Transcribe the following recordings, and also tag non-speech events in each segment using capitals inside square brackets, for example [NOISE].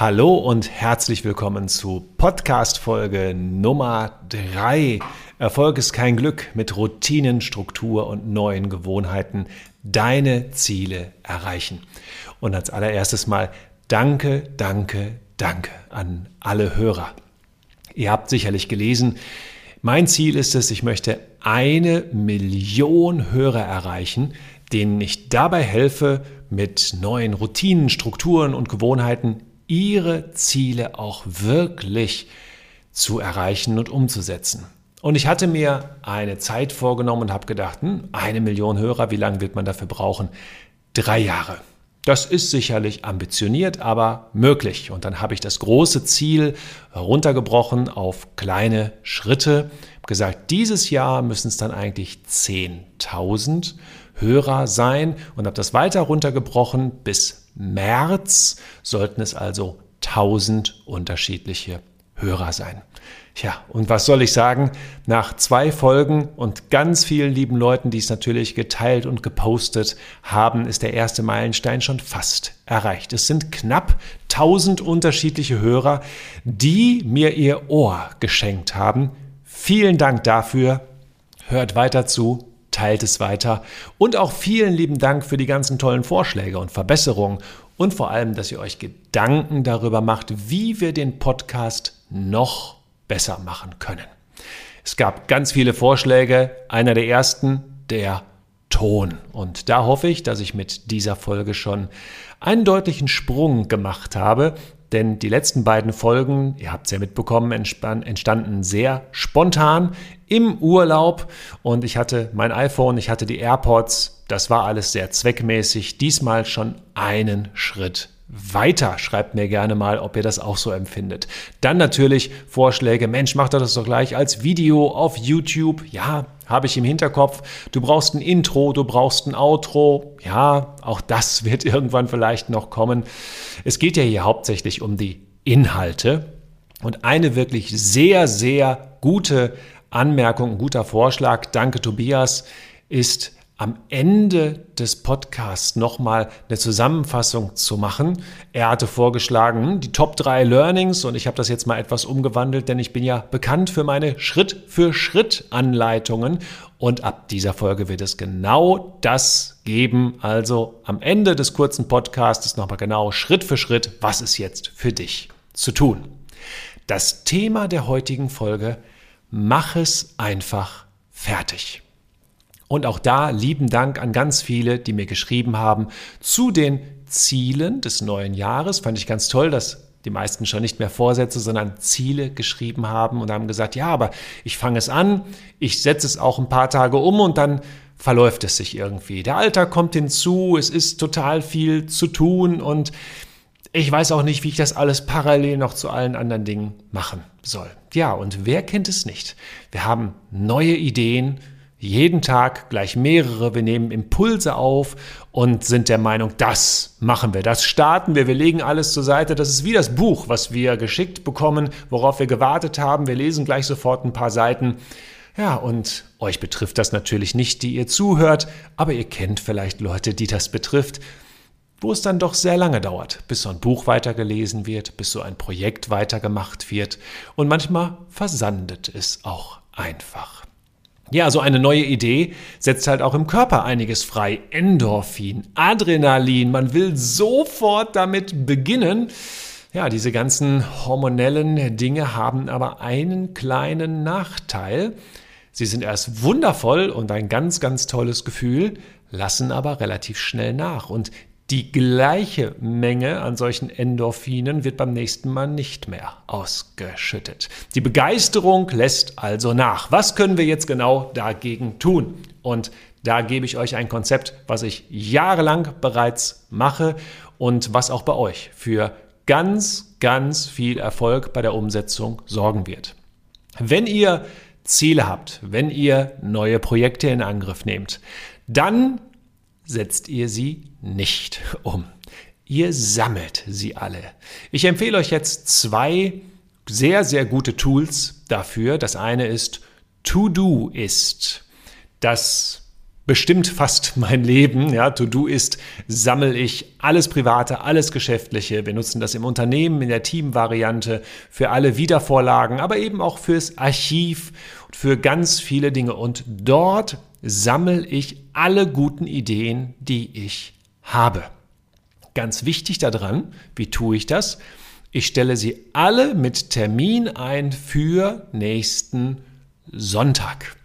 Hallo und herzlich willkommen zu Podcast Folge Nummer 3. Erfolg ist kein Glück mit Routinen, Struktur und neuen Gewohnheiten deine Ziele erreichen. Und als allererstes mal danke, danke, danke an alle Hörer. Ihr habt sicherlich gelesen, mein Ziel ist es, ich möchte eine Million Hörer erreichen, denen ich dabei helfe, mit neuen Routinen, Strukturen und Gewohnheiten ihre Ziele auch wirklich zu erreichen und umzusetzen. Und ich hatte mir eine Zeit vorgenommen und habe gedacht, hm, eine Million Hörer, wie lange wird man dafür brauchen? Drei Jahre. Das ist sicherlich ambitioniert, aber möglich. Und dann habe ich das große Ziel runtergebrochen auf kleine Schritte. Habe gesagt, dieses Jahr müssen es dann eigentlich 10.000 Hörer sein und habe das weiter runtergebrochen bis März sollten es also 1000 unterschiedliche Hörer sein. Ja, und was soll ich sagen? Nach zwei Folgen und ganz vielen lieben Leuten, die es natürlich geteilt und gepostet haben, ist der erste Meilenstein schon fast erreicht. Es sind knapp 1000 unterschiedliche Hörer, die mir ihr Ohr geschenkt haben. Vielen Dank dafür. Hört weiter zu, teilt es weiter und auch vielen lieben Dank für die ganzen tollen Vorschläge und Verbesserungen und vor allem, dass ihr euch Gedanken darüber macht, wie wir den Podcast noch besser machen können. Es gab ganz viele Vorschläge. Einer der ersten, der Ton. Und da hoffe ich, dass ich mit dieser Folge schon einen deutlichen Sprung gemacht habe, denn die letzten beiden Folgen, ihr habt es ja mitbekommen, entstanden sehr spontan im Urlaub. Und ich hatte mein iPhone, ich hatte die AirPods, das war alles sehr zweckmäßig, diesmal schon einen Schritt weiter. Schreibt mir gerne mal, ob ihr das auch so empfindet. Dann natürlich Vorschläge. Mensch, macht das doch gleich als Video auf YouTube. Ja, habe ich im Hinterkopf. Du brauchst ein Intro, du brauchst ein Outro. Ja, auch das [LAUGHS] wird irgendwann vielleicht noch kommen. Es geht ja hier hauptsächlich um die Inhalte. Und eine wirklich sehr, sehr gute Anmerkung, ein guter Vorschlag, danke Tobias, ist, am Ende des Podcasts nochmal eine Zusammenfassung zu machen. Er hatte vorgeschlagen, die Top 3 Learnings und ich habe das jetzt mal etwas umgewandelt, denn ich bin ja bekannt für meine Schritt-für-Schritt-Anleitungen und ab dieser Folge wird es genau das geben. Also am Ende des kurzen Podcasts nochmal genau Schritt für Schritt, was ist jetzt für dich zu tun. Das Thema der heutigen Folge, mach es einfach fertig. Und auch da lieben Dank an ganz viele, die mir geschrieben haben zu den Zielen des neuen Jahres. Fand ich ganz toll, dass die meisten schon nicht mehr Vorsätze, sondern Ziele geschrieben haben und haben gesagt, ja, aber ich fange es an, ich setze es auch ein paar Tage um und dann verläuft es sich irgendwie. Der Alltag kommt hinzu, es ist total viel zu tun und ich weiß auch nicht, wie ich das alles parallel noch zu allen anderen Dingen machen soll. Ja, und wer kennt es nicht? Wir haben neue Ideen, jeden Tag gleich mehrere. Wir nehmen Impulse auf und sind der Meinung, das machen wir, das starten wir, wir legen alles zur Seite. Das ist wie das Buch, was wir geschickt bekommen, worauf wir gewartet haben. Wir lesen gleich sofort ein paar Seiten. Ja, und euch betrifft das natürlich nicht, die ihr zuhört, aber ihr kennt vielleicht Leute, die das betrifft, wo es dann doch sehr lange dauert, bis so ein Buch weitergelesen wird, bis so ein Projekt weitergemacht wird und manchmal versandet es auch einfach. Ja, so eine neue Idee setzt halt auch im Körper einiges frei. Endorphin, Adrenalin, man will sofort damit beginnen. Ja, diese ganzen hormonellen Dinge haben aber einen kleinen Nachteil. Sie sind erst wundervoll und ein ganz, ganz tolles Gefühl, lassen aber relativ schnell nach. Und die gleiche Menge an solchen Endorphinen wird beim nächsten Mal nicht mehr ausgeschüttet. Die Begeisterung lässt also nach. Was können wir jetzt genau dagegen tun? Und da gebe ich euch ein Konzept, was ich jahrelang bereits mache und was auch bei euch für ganz, ganz viel Erfolg bei der Umsetzung sorgen wird. Wenn ihr Ziele habt, wenn ihr neue Projekte in Angriff nehmt, dann setzt ihr sie nicht um. Ihr sammelt sie alle. Ich empfehle euch jetzt zwei sehr, sehr gute Tools dafür. Das eine ist To-Do ist. Das bestimmt fast [LAUGHS] mein Leben. Ja, To-Do ist, sammle ich alles Private, alles Geschäftliche. Wir nutzen das im Unternehmen, in der Teamvariante, für alle Wiedervorlagen, aber eben auch fürs Archiv für ganz viele Dinge. Und dort sammle ich alle guten Ideen, die ich habe. Ganz wichtig daran, wie tue ich das? Ich stelle sie alle mit Termin ein für nächsten Sonntag.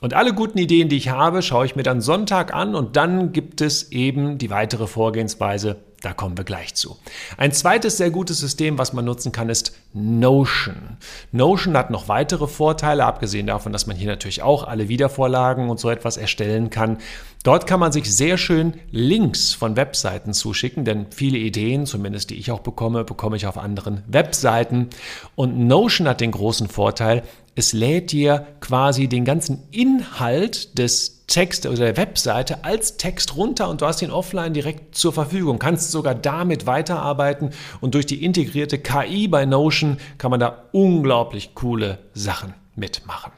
Und alle guten Ideen, die ich habe, schaue ich mir dann Sonntag an und dann gibt es eben die weitere Vorgehensweise. Da kommen wir gleich zu. Ein zweites sehr gutes System, was man nutzen kann, ist Notion. Notion hat noch weitere Vorteile, abgesehen davon, dass man hier natürlich auch alle Wiedervorlagen und so etwas erstellen kann. Dort kann man sich sehr schön Links von Webseiten zuschicken, denn viele Ideen, zumindest die ich auch bekomme, bekomme ich auf anderen Webseiten. Und Notion hat den großen Vorteil, es lädt dir quasi den ganzen Inhalt des Text oder der Webseite als Text runter und du hast ihn offline direkt zur Verfügung. Kannst sogar damit weiterarbeiten und durch die integrierte KI bei Notion kann man da unglaublich coole Sachen mitmachen.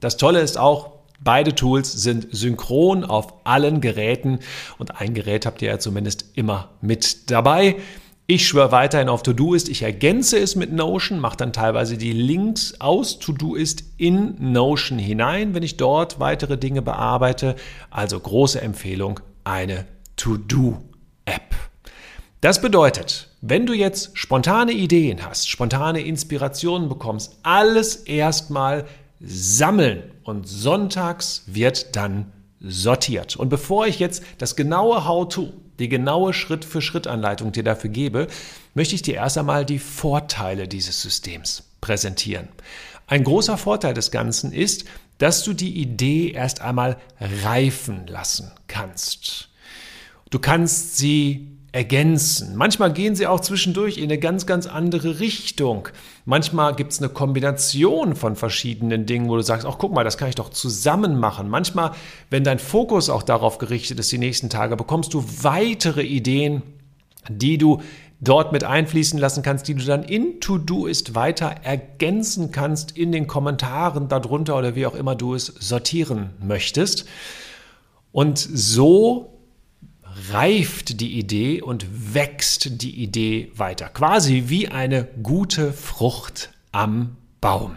Das Tolle ist auch, Beide Tools sind synchron auf allen Geräten und ein Gerät habt ihr ja zumindest immer mit dabei. Ich schwöre weiterhin auf Todoist. Ich ergänze es mit Notion, mache dann teilweise die Links aus Todoist in Notion hinein, wenn ich dort weitere Dinge bearbeite. Also große Empfehlung, eine To-Do-App. Das bedeutet, wenn du jetzt spontane Ideen hast, spontane Inspirationen bekommst, alles erstmal sammeln und sonntags wird dann sortiert. Und bevor ich jetzt das genaue How-to die genaue Schritt-für-Schritt-Anleitung dir dafür gebe, möchte ich dir erst einmal die Vorteile dieses Systems präsentieren. Ein großer Vorteil des Ganzen ist, dass du die Idee erst einmal reifen lassen kannst. Du kannst sie ergänzen. Manchmal gehen sie auch zwischendurch in eine ganz, ganz andere Richtung. Manchmal gibt es eine Kombination von verschiedenen Dingen, wo du sagst, ach guck mal, das kann ich doch zusammen machen. Manchmal, wenn dein Fokus auch darauf gerichtet ist, die nächsten Tage, bekommst du weitere Ideen, die du dort mit einfließen lassen kannst, die du dann in To-Do ist weiter ergänzen kannst in den Kommentaren darunter oder wie auch immer du es sortieren möchtest. Und so reift die Idee und wächst die Idee weiter. Quasi wie eine gute Frucht am Baum.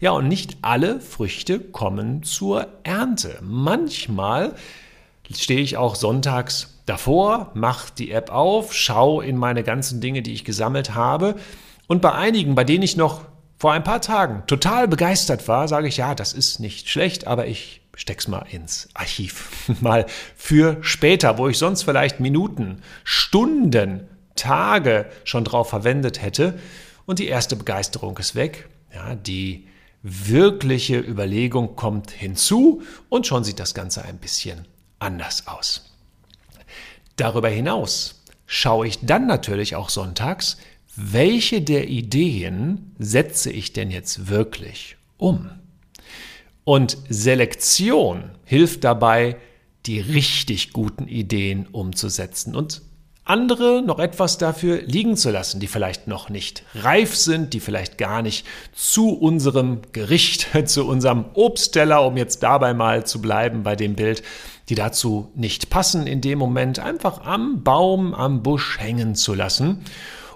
Ja, und nicht alle Früchte kommen zur Ernte. Manchmal stehe ich auch sonntags davor, mache die App auf, schaue in meine ganzen Dinge, die ich gesammelt habe. Und bei einigen, bei denen ich noch vor ein paar Tagen total begeistert war, sage ich, ja, das ist nicht schlecht, aber ich steck's mal ins Archiv. [LAUGHS] mal für später, wo ich sonst vielleicht Minuten, Stunden, Tage schon drauf verwendet hätte. Und die erste Begeisterung ist weg. Ja, die wirkliche Überlegung kommt hinzu und schon sieht das Ganze ein bisschen anders aus. Darüber hinaus schaue ich dann natürlich auch sonntags, welche der Ideen setze ich denn jetzt wirklich um? Und Selektion hilft dabei, die richtig guten Ideen umzusetzen und andere noch etwas dafür liegen zu lassen, die vielleicht noch nicht reif sind, die vielleicht gar nicht zu unserem Gericht, [LAUGHS] zu unserem Obstteller, um jetzt dabei mal zu bleiben bei dem Bild, die dazu nicht passen in dem Moment, einfach am Baum, am Busch hängen zu lassen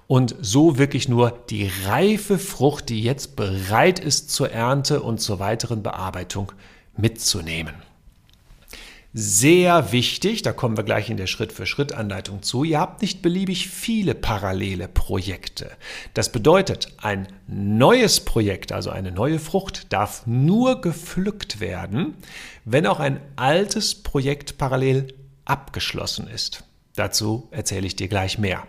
und so wirklich nur die reife Frucht, die jetzt bereit ist zur Ernte und zur weiteren Bearbeitung mitzunehmen. Sehr wichtig, da kommen wir gleich in der Schritt-für-Schritt-Anleitung zu, ihr habt nicht beliebig viele parallele Projekte. Das bedeutet, ein neues Projekt, also eine neue Frucht, darf nur gepflückt werden, wenn auch ein altes Projekt parallel abgeschlossen ist. Dazu erzähle ich dir gleich mehr.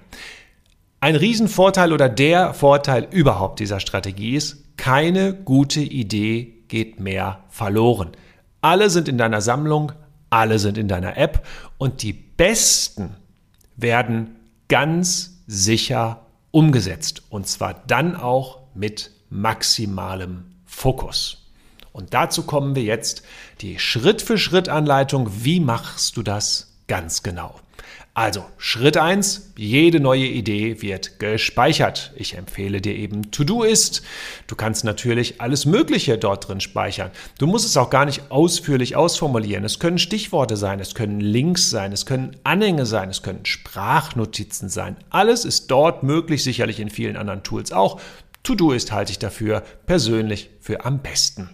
Ein Riesenvorteil oder der Vorteil überhaupt dieser Strategie ist, keine gute Idee geht mehr verloren. Alle sind in deiner Sammlung, alle sind in deiner App und die besten werden ganz sicher umgesetzt und zwar dann auch mit maximalem Fokus. Und dazu kommen wir jetzt die Schritt-für-Schritt-Anleitung. Wie machst du das ganz genau? Also, Schritt eins: jede neue Idee wird gespeichert. Ich empfehle dir eben To-Do-Ist. Du kannst natürlich alles Mögliche dort drin speichern. Du musst es auch gar nicht ausführlich ausformulieren. Es können Stichworte sein, es können Links sein, es können Anhänge sein, es können Sprachnotizen sein. Alles ist dort möglich, sicherlich in vielen anderen Tools auch. To-Do-Ist halte ich dafür persönlich für am besten.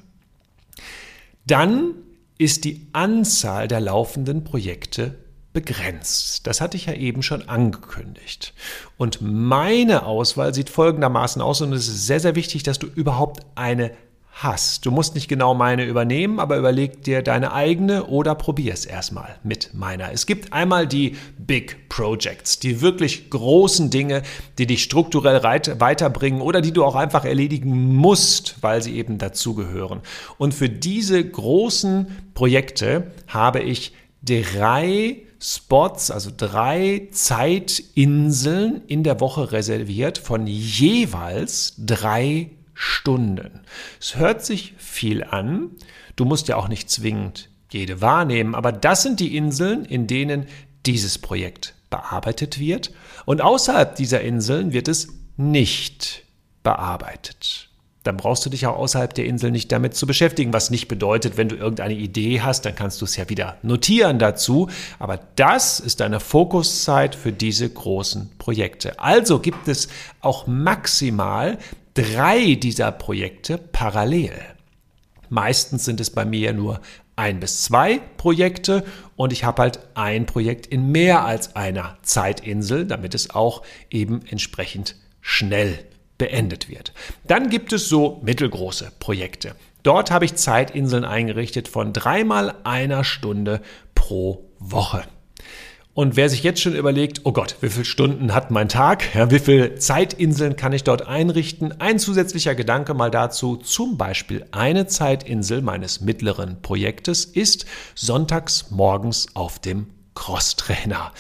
Dann ist die Anzahl der laufenden Projekte begrenzt. Das hatte ich ja eben schon angekündigt. Und meine Auswahl sieht folgendermaßen aus und es ist sehr, sehr wichtig, dass du überhaupt eine hast. Du musst nicht genau meine übernehmen, aber überleg dir deine eigene oder probier es erstmal mit meiner. Es gibt einmal die Big Projects, die wirklich großen Dinge, die dich strukturell weiterbringen oder die du auch einfach erledigen musst, weil sie eben dazugehören. Und für diese großen Projekte habe ich drei Spots, also drei Zeitinseln in der Woche reserviert von jeweils drei Stunden. Es hört sich viel an. Du musst ja auch nicht zwingend jede wahrnehmen, aber das sind die Inseln, in denen dieses Projekt bearbeitet wird. Und außerhalb dieser Inseln wird es nicht bearbeitet dann brauchst du dich auch außerhalb der Insel nicht damit zu beschäftigen, was nicht bedeutet, wenn du irgendeine Idee hast, dann kannst du es ja wieder notieren dazu. Aber das ist deine Fokuszeit für diese großen Projekte. Also gibt es auch maximal drei dieser Projekte parallel. Meistens sind es bei mir nur ein bis zwei Projekte und ich habe halt ein Projekt in mehr als einer Zeitinsel, damit es auch eben entsprechend schnell beendet wird. Dann gibt es so mittelgroße Projekte. Dort habe ich Zeitinseln eingerichtet von dreimal einer Stunde pro Woche. Und wer sich jetzt schon überlegt, oh Gott, wie viele Stunden hat mein Tag? Ja, wie viele Zeitinseln kann ich dort einrichten? Ein zusätzlicher Gedanke mal dazu. Zum Beispiel eine Zeitinsel meines mittleren Projektes ist sonntags morgens auf dem Crosstrainer.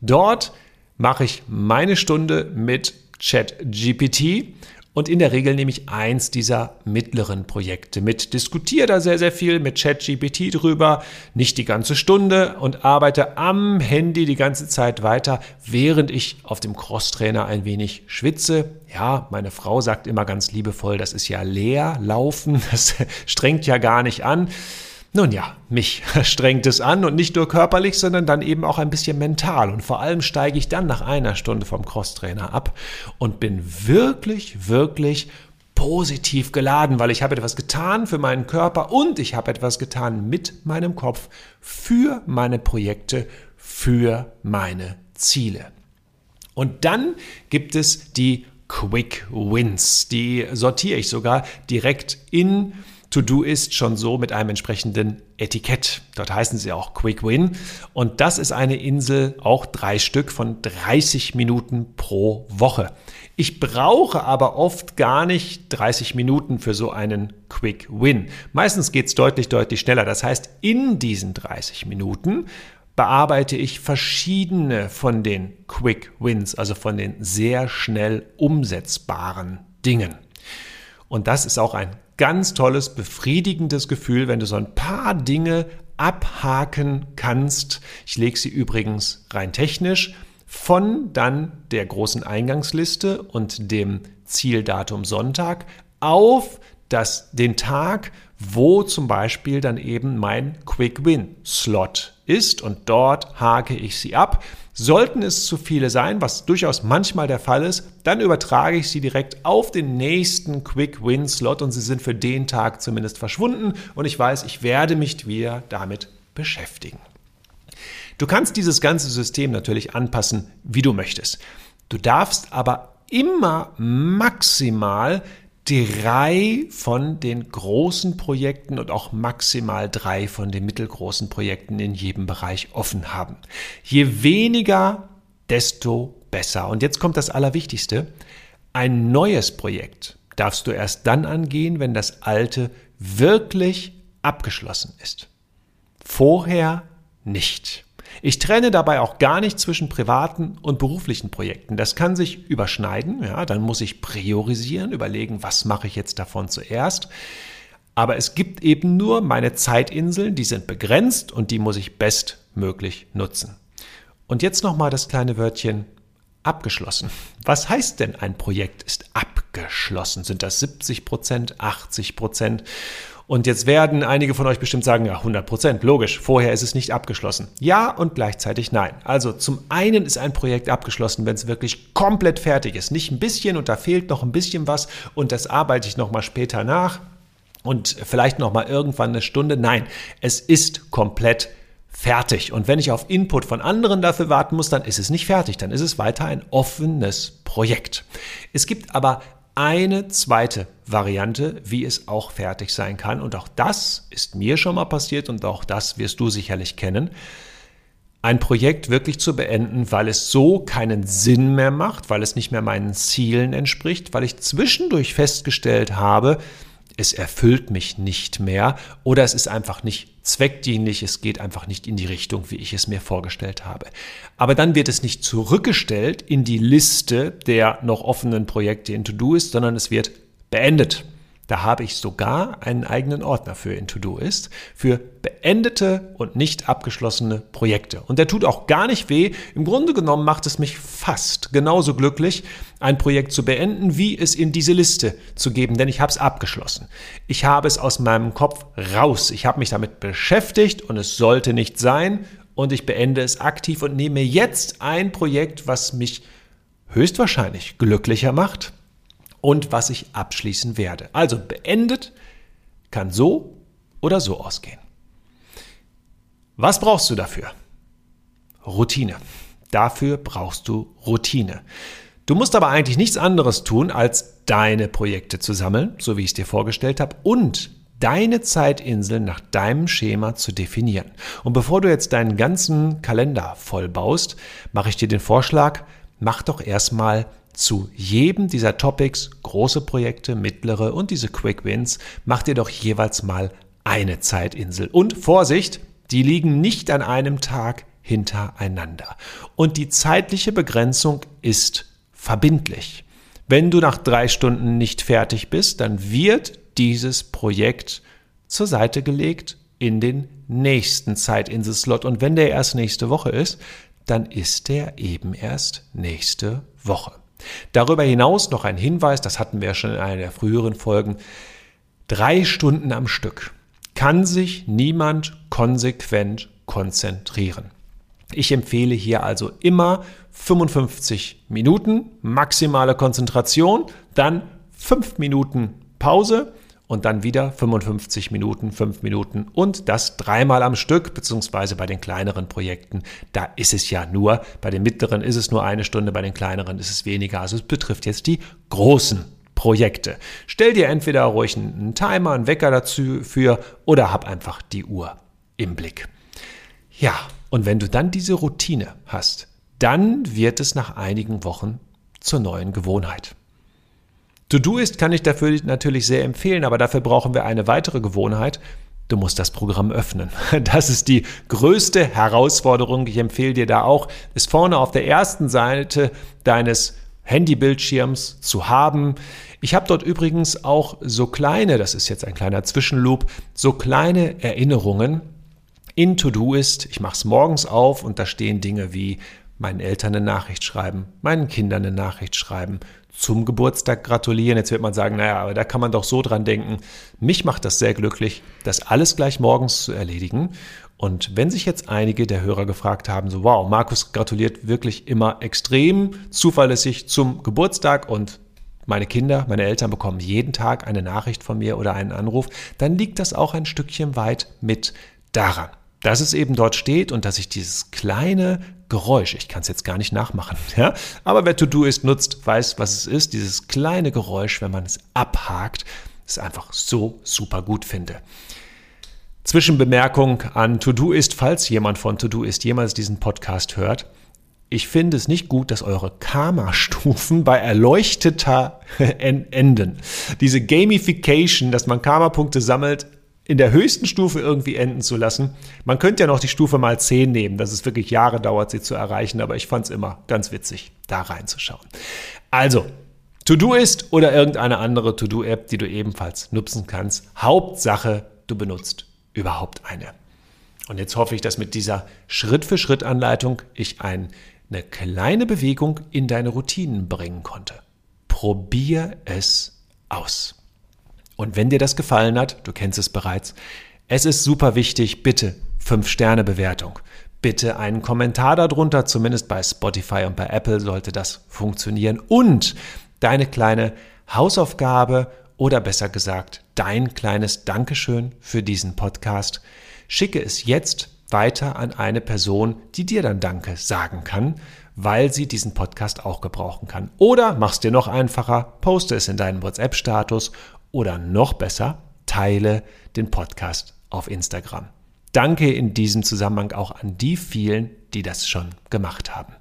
Dort mache ich meine Stunde mit ChatGPT. Und in der Regel nehme ich eins dieser mittleren Projekte mit, diskutiere da sehr, sehr viel mit ChatGPT drüber, nicht die ganze Stunde und arbeite am Handy die ganze Zeit weiter, während ich auf dem Crosstrainer ein wenig schwitze. Ja, meine Frau sagt immer ganz liebevoll, das ist ja leer laufen, [LAUGHS] das strengt ja gar nicht an. Nun ja, mich [LAUGHS] strengt es an und nicht nur körperlich, sondern dann eben auch ein bisschen mental. Und vor allem steige ich dann nach einer Stunde vom Crosstrainer ab und bin wirklich, wirklich positiv geladen, weil ich habe etwas getan für meinen Körper und ich habe etwas getan mit meinem Kopf für meine Projekte, für meine Ziele. Und dann gibt es die Quick Wins. Die sortiere ich sogar direkt in To-Do ist schon so mit einem entsprechenden Etikett. Dort heißen sie auch Quick Win. Und das ist eine Insel, auch drei Stück von 30 Minuten pro Woche. Ich brauche aber oft gar nicht 30 Minuten für so einen Quick Win. Meistens geht es deutlich, deutlich schneller. Das heißt, in diesen 30 Minuten bearbeite ich verschiedene von den Quick Wins, also von den sehr schnell umsetzbaren Dingen. Und das ist auch ein ganz tolles, befriedigendes Gefühl, wenn du so ein paar Dinge abhaken kannst. Ich lege sie übrigens rein technisch von dann der großen Eingangsliste und dem Zieldatum Sonntag auf das, den Tag, wo zum Beispiel dann eben mein Quick Win Slot ist und dort hake ich sie ab. Sollten es zu viele sein, was durchaus manchmal der Fall ist, dann übertrage ich sie direkt auf den nächsten Quick Win Slot und sie sind für den Tag zumindest verschwunden und ich weiß, ich werde mich wieder damit beschäftigen. Du kannst dieses ganze System natürlich anpassen, wie du möchtest. Du darfst aber immer maximal drei von den großen Projekten und auch maximal drei von den mittelgroßen Projekten in jedem Bereich offen haben. Je weniger, desto besser. Und jetzt kommt das Allerwichtigste. Ein neues Projekt darfst du erst dann angehen, wenn das alte wirklich abgeschlossen ist. Vorher nicht. Ich trenne dabei auch gar nicht zwischen privaten und beruflichen Projekten. Das kann sich überschneiden. Ja, dann muss ich priorisieren, überlegen, was mache ich jetzt davon zuerst. Aber es gibt eben nur meine Zeitinseln, die sind begrenzt und die muss ich bestmöglich nutzen. Und jetzt nochmal das kleine Wörtchen abgeschlossen. Was heißt denn ein Projekt ist abgeschlossen? Sind das 70 Prozent, 80 Prozent? Und jetzt werden einige von euch bestimmt sagen, ja, 100 Prozent, logisch, vorher ist es nicht abgeschlossen. Ja und gleichzeitig nein. Also zum einen ist ein Projekt abgeschlossen, wenn es wirklich komplett fertig ist. Nicht ein bisschen und da fehlt noch ein bisschen was und das arbeite ich nochmal später nach und vielleicht nochmal irgendwann eine Stunde. Nein, es ist komplett fertig. Und wenn ich auf Input von anderen dafür warten muss, dann ist es nicht fertig. Dann ist es weiter ein offenes Projekt. Es gibt aber eine zweite Variante, wie es auch fertig sein kann. Und auch das ist mir schon mal passiert und auch das wirst du sicherlich kennen. Ein Projekt wirklich zu beenden, weil es so keinen Sinn mehr macht, weil es nicht mehr meinen Zielen entspricht, weil ich zwischendurch festgestellt habe, es erfüllt mich nicht mehr oder es ist einfach nicht zweckdienlich, es geht einfach nicht in die Richtung, wie ich es mir vorgestellt habe. Aber dann wird es nicht zurückgestellt in die Liste der noch offenen Projekte in To-Do ist, sondern es wird beendet. Da habe ich sogar einen eigenen Ordner für in To-Do-Ist, für beendete und nicht abgeschlossene Projekte. Und der tut auch gar nicht weh. Im Grunde genommen macht es mich fast genauso glücklich, ein Projekt zu beenden, wie es in diese Liste zu geben, denn ich habe es abgeschlossen. Ich habe es aus meinem Kopf raus. Ich habe mich damit beschäftigt und es sollte nicht sein. Und ich beende es aktiv und nehme jetzt ein Projekt, was mich höchstwahrscheinlich glücklicher macht und was ich abschließen werde. Also beendet kann so oder so ausgehen. Was brauchst du dafür? Routine. Dafür brauchst du Routine. Du musst aber eigentlich nichts anderes tun, als deine Projekte zu sammeln, so wie ich es dir vorgestellt habe, und deine Zeitinseln nach deinem Schema zu definieren. Und bevor du jetzt deinen ganzen Kalender vollbaust, mache ich dir den Vorschlag, mach doch erstmal zu jedem dieser Topics, große Projekte, mittlere und diese Quick Wins, macht ihr doch jeweils mal eine Zeitinsel. Und Vorsicht, die liegen nicht an einem Tag hintereinander. Und die zeitliche Begrenzung ist verbindlich. Wenn du nach drei Stunden nicht fertig bist, dann wird dieses Projekt zur Seite gelegt in den nächsten Zeitinselslot. Und wenn der erst nächste Woche ist, dann ist der eben erst nächste Woche. Darüber hinaus noch ein Hinweis, das hatten wir schon in einer der früheren Folgen. Drei Stunden am Stück kann sich niemand konsequent konzentrieren. Ich empfehle hier also immer 55 Minuten maximale Konzentration, dann 5 Minuten Pause und dann wieder 55 Minuten, 5 Minuten und das dreimal am Stück, beziehungsweise bei den kleineren Projekten, da ist es ja nur, bei den mittleren ist es nur eine Stunde, bei den kleineren ist es weniger. Also es betrifft jetzt die großen Projekte. Stell dir entweder ruhig einen Timer, einen Wecker dazu für oder hab einfach die Uhr im Blick. Ja, und wenn du dann diese Routine hast, dann wird es nach einigen Wochen zur neuen Gewohnheit. To-Do-Ist kann ich dafür natürlich sehr empfehlen, aber dafür brauchen wir eine weitere Gewohnheit. Du musst das Programm öffnen. [LAUGHS] Das ist die größte Herausforderung. Ich empfehle dir da auch, es vorne auf der ersten Seite deines Handybildschirms zu haben. Ich habe dort übrigens auch so kleine, das ist jetzt ein kleiner Zwischenloop, so kleine Erinnerungen in To-Do ist. Ich mache es morgens auf und da stehen Dinge wie meinen Eltern eine Nachricht schreiben, meinen Kindern eine Nachricht schreiben, zum Geburtstag gratulieren. Jetzt wird man sagen, naja, aber da kann man doch so dran denken. Mich macht das sehr glücklich, das alles gleich morgens zu erledigen. Und wenn sich jetzt einige der Hörer gefragt haben, so wow, Markus gratuliert wirklich immer extrem zuverlässig zum Geburtstag und meine Kinder, meine Eltern bekommen jeden Tag eine Nachricht von mir oder einen Anruf, dann liegt das auch ein Stückchen weit mit daran dass es eben dort steht und dass ich dieses kleine Geräusch, ich kann es jetzt gar nicht nachmachen, [LAUGHS] ja, aber wer To-Do ist nutzt, weiß, was es ist, dieses kleine Geräusch, wenn man es abhakt, ist einfach so super gut finde. Zwischenbemerkung an To-Do ist, falls jemand von To-Do ist jemals diesen Podcast hört, ich finde es nicht gut, dass eure Karma-Stufen bei erleuchteter [LAUGHS] enden. Diese Gamification, dass man Karma-Punkte sammelt, in der höchsten Stufe irgendwie enden zu lassen. Man könnte ja noch die Stufe mal 10 nehmen, dass es wirklich Jahre dauert, sie zu erreichen, aber ich fand es immer ganz witzig, da reinzuschauen. Also, To-Do ist oder irgendeine andere To-Do-App, die du ebenfalls nutzen kannst. Hauptsache, du benutzt überhaupt eine. Und jetzt hoffe ich, dass mit dieser Schritt-für-Schritt-Anleitung ich ein, eine kleine Bewegung in deine Routinen bringen konnte. Probier es aus. Und wenn dir das gefallen hat, du kennst es bereits, es ist super wichtig, bitte 5-Sterne-Bewertung. Bitte einen Kommentar darunter, zumindest bei Spotify und bei Apple sollte das funktionieren. Und deine kleine Hausaufgabe oder besser gesagt dein kleines Dankeschön für diesen Podcast. Schicke es jetzt weiter an eine Person, die dir dann Danke sagen kann, weil sie diesen Podcast auch gebrauchen kann. Oder mach's dir noch einfacher, poste es in deinen WhatsApp-Status oder noch besser, teile den Podcast auf Instagram. Danke in diesem Zusammenhang auch an die vielen, die das schon gemacht haben.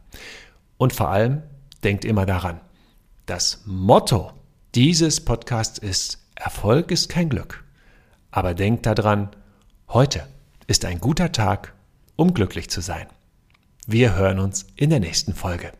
Und vor allem denkt immer daran, das Motto dieses Podcasts ist Erfolg ist kein Glück. Aber denkt daran, heute ist ein guter Tag, um glücklich zu sein. Wir hören uns in der nächsten Folge.